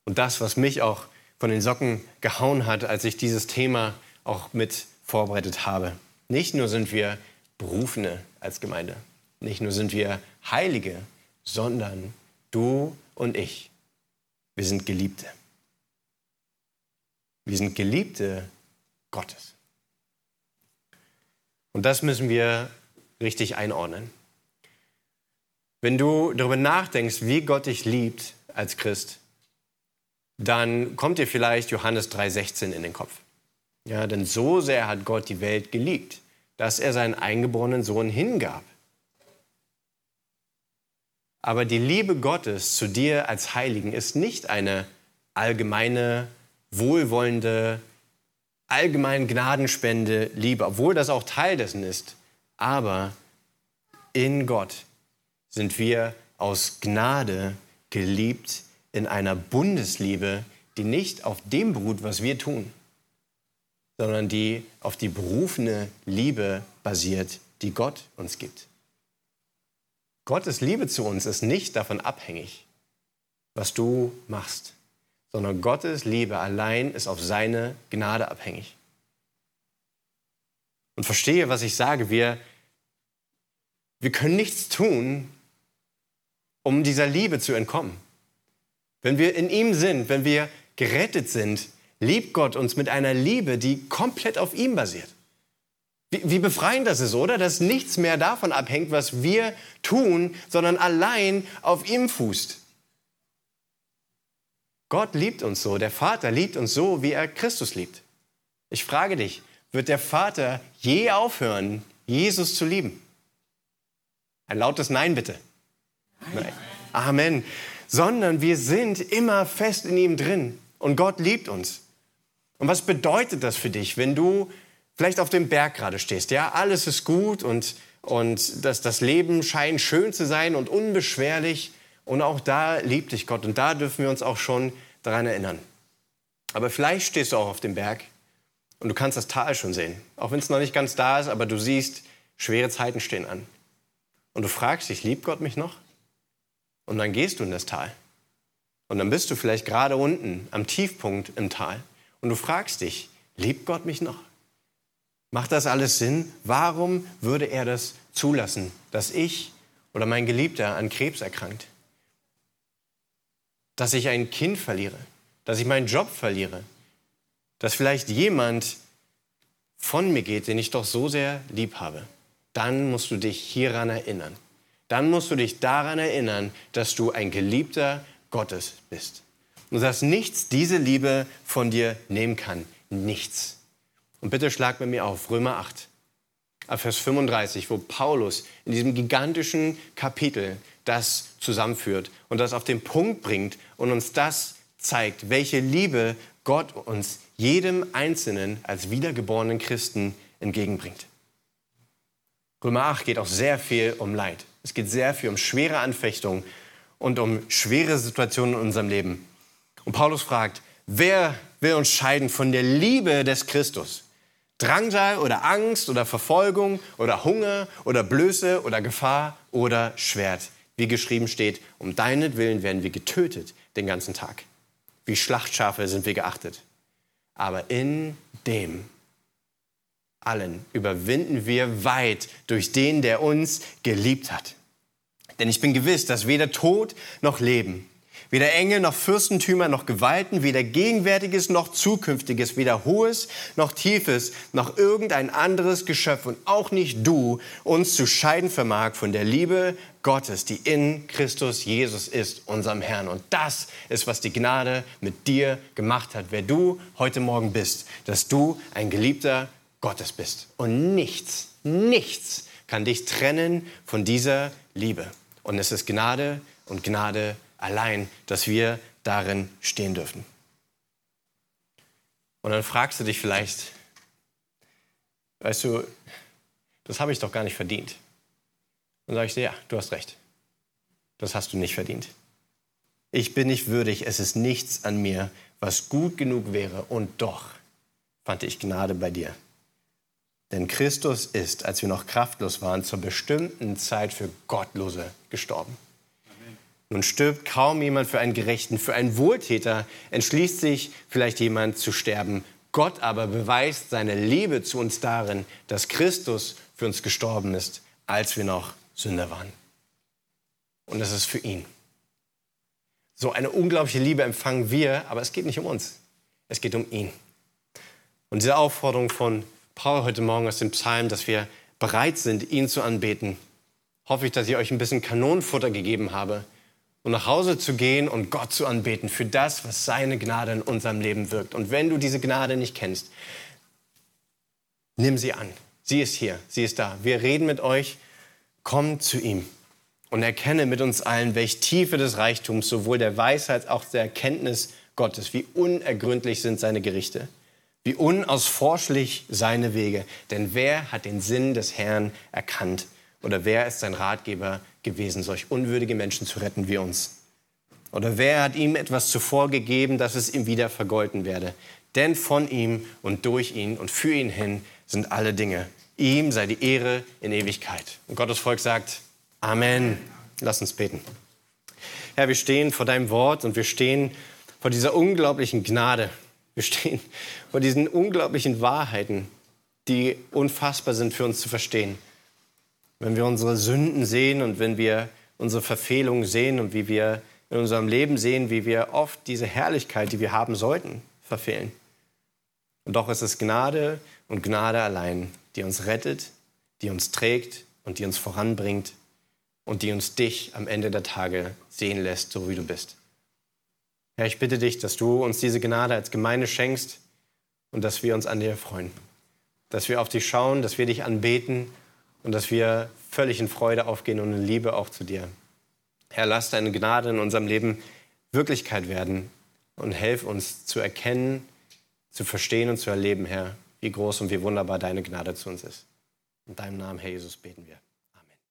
Und das, was mich auch von den Socken gehauen hat, als ich dieses Thema auch mit vorbereitet habe. Nicht nur sind wir Berufene als Gemeinde, nicht nur sind wir Heilige, sondern du und ich, wir sind Geliebte. Wir sind Geliebte Gottes. Und das müssen wir richtig einordnen. Wenn du darüber nachdenkst, wie Gott dich liebt als Christ, dann kommt dir vielleicht Johannes 3,16 in den Kopf. Ja, denn so sehr hat Gott die Welt geliebt, dass er seinen eingeborenen Sohn hingab. Aber die Liebe Gottes zu dir als Heiligen ist nicht eine allgemeine, wohlwollende, allgemein Gnadenspende Liebe, obwohl das auch Teil dessen ist. Aber in Gott sind wir aus Gnade geliebt in einer Bundesliebe, die nicht auf dem beruht, was wir tun, sondern die auf die berufene Liebe basiert, die Gott uns gibt. Gottes Liebe zu uns ist nicht davon abhängig, was du machst, sondern Gottes Liebe allein ist auf seine Gnade abhängig. Und verstehe, was ich sage. Wir, wir können nichts tun, um dieser Liebe zu entkommen. Wenn wir in ihm sind, wenn wir gerettet sind, liebt Gott uns mit einer Liebe, die komplett auf ihm basiert. Wie, wie befreiend das ist, oder? Dass nichts mehr davon abhängt, was wir tun, sondern allein auf ihm fußt. Gott liebt uns so, der Vater liebt uns so, wie er Christus liebt. Ich frage dich, wird der Vater je aufhören, Jesus zu lieben? Ein lautes Nein bitte. Nein. Amen. Sondern wir sind immer fest in ihm drin und Gott liebt uns. Und was bedeutet das für dich, wenn du vielleicht auf dem Berg gerade stehst? Ja, alles ist gut und, und das, das Leben scheint schön zu sein und unbeschwerlich. Und auch da liebt dich Gott und da dürfen wir uns auch schon daran erinnern. Aber vielleicht stehst du auch auf dem Berg und du kannst das Tal schon sehen. Auch wenn es noch nicht ganz da ist, aber du siehst, schwere Zeiten stehen an. Und du fragst dich, liebt Gott mich noch? Und dann gehst du in das Tal. Und dann bist du vielleicht gerade unten am Tiefpunkt im Tal. Und du fragst dich, liebt Gott mich noch? Macht das alles Sinn? Warum würde er das zulassen, dass ich oder mein Geliebter an Krebs erkrankt? Dass ich ein Kind verliere? Dass ich meinen Job verliere? Dass vielleicht jemand von mir geht, den ich doch so sehr lieb habe? dann musst du dich hieran erinnern. Dann musst du dich daran erinnern, dass du ein Geliebter Gottes bist. Und dass nichts diese Liebe von dir nehmen kann. Nichts. Und bitte schlag mit mir auf Römer 8, Vers 35, wo Paulus in diesem gigantischen Kapitel das zusammenführt und das auf den Punkt bringt und uns das zeigt, welche Liebe Gott uns jedem Einzelnen als wiedergeborenen Christen entgegenbringt. Römer 8 geht auch sehr viel um Leid. Es geht sehr viel um schwere Anfechtungen und um schwere Situationen in unserem Leben. Und Paulus fragt, wer will uns scheiden von der Liebe des Christus? Drangsal oder Angst oder Verfolgung oder Hunger oder Blöße oder Gefahr oder Schwert. Wie geschrieben steht, um deinetwillen werden wir getötet den ganzen Tag. Wie Schlachtschafe sind wir geachtet. Aber in dem allen überwinden wir weit durch den, der uns geliebt hat. Denn ich bin gewiss, dass weder Tod noch Leben, weder Engel noch Fürstentümer noch Gewalten, weder Gegenwärtiges noch Zukünftiges, weder Hohes noch Tiefes, noch irgendein anderes Geschöpf und auch nicht du uns zu scheiden vermag von der Liebe Gottes, die in Christus Jesus ist, unserem Herrn. Und das ist, was die Gnade mit dir gemacht hat, wer du heute Morgen bist, dass du ein geliebter Gottes bist. Und nichts, nichts kann dich trennen von dieser Liebe. Und es ist Gnade und Gnade allein, dass wir darin stehen dürfen. Und dann fragst du dich vielleicht, weißt du, das habe ich doch gar nicht verdient. Dann sage ich dir, ja, du hast recht. Das hast du nicht verdient. Ich bin nicht würdig, es ist nichts an mir, was gut genug wäre. Und doch fand ich Gnade bei dir. Denn Christus ist, als wir noch kraftlos waren, zur bestimmten Zeit für Gottlose gestorben. Nun stirbt kaum jemand für einen Gerechten, für einen Wohltäter entschließt sich vielleicht jemand zu sterben. Gott aber beweist seine Liebe zu uns darin, dass Christus für uns gestorben ist, als wir noch Sünder waren. Und das ist für ihn. So eine unglaubliche Liebe empfangen wir, aber es geht nicht um uns. Es geht um ihn. Und diese Aufforderung von Paul heute Morgen aus dem Psalm, dass wir bereit sind, ihn zu anbeten. Hoffe ich, dass ich euch ein bisschen Kanonenfutter gegeben habe, um nach Hause zu gehen und Gott zu anbeten für das, was seine Gnade in unserem Leben wirkt. Und wenn du diese Gnade nicht kennst, nimm sie an. Sie ist hier, sie ist da. Wir reden mit euch, komm zu ihm und erkenne mit uns allen, welche Tiefe des Reichtums, sowohl der Weisheit als auch der Erkenntnis Gottes, wie unergründlich sind seine Gerichte. Wie unausforschlich seine Wege. Denn wer hat den Sinn des Herrn erkannt? Oder wer ist sein Ratgeber gewesen, solch unwürdige Menschen zu retten wie uns? Oder wer hat ihm etwas zuvor gegeben, dass es ihm wieder vergolten werde? Denn von ihm und durch ihn und für ihn hin sind alle Dinge. Ihm sei die Ehre in Ewigkeit. Und Gottes Volk sagt Amen. Lass uns beten. Herr, wir stehen vor deinem Wort und wir stehen vor dieser unglaublichen Gnade, wir stehen vor diesen unglaublichen Wahrheiten, die unfassbar sind für uns zu verstehen. Wenn wir unsere Sünden sehen und wenn wir unsere Verfehlungen sehen und wie wir in unserem Leben sehen, wie wir oft diese Herrlichkeit, die wir haben sollten, verfehlen. Und doch ist es Gnade und Gnade allein, die uns rettet, die uns trägt und die uns voranbringt und die uns dich am Ende der Tage sehen lässt, so wie du bist. Herr, ich bitte dich, dass du uns diese Gnade als Gemeinde schenkst und dass wir uns an dir freuen. Dass wir auf dich schauen, dass wir dich anbeten und dass wir völlig in Freude aufgehen und in Liebe auch zu dir. Herr, lass deine Gnade in unserem Leben Wirklichkeit werden und helf uns zu erkennen, zu verstehen und zu erleben, Herr, wie groß und wie wunderbar deine Gnade zu uns ist. In deinem Namen, Herr Jesus, beten wir.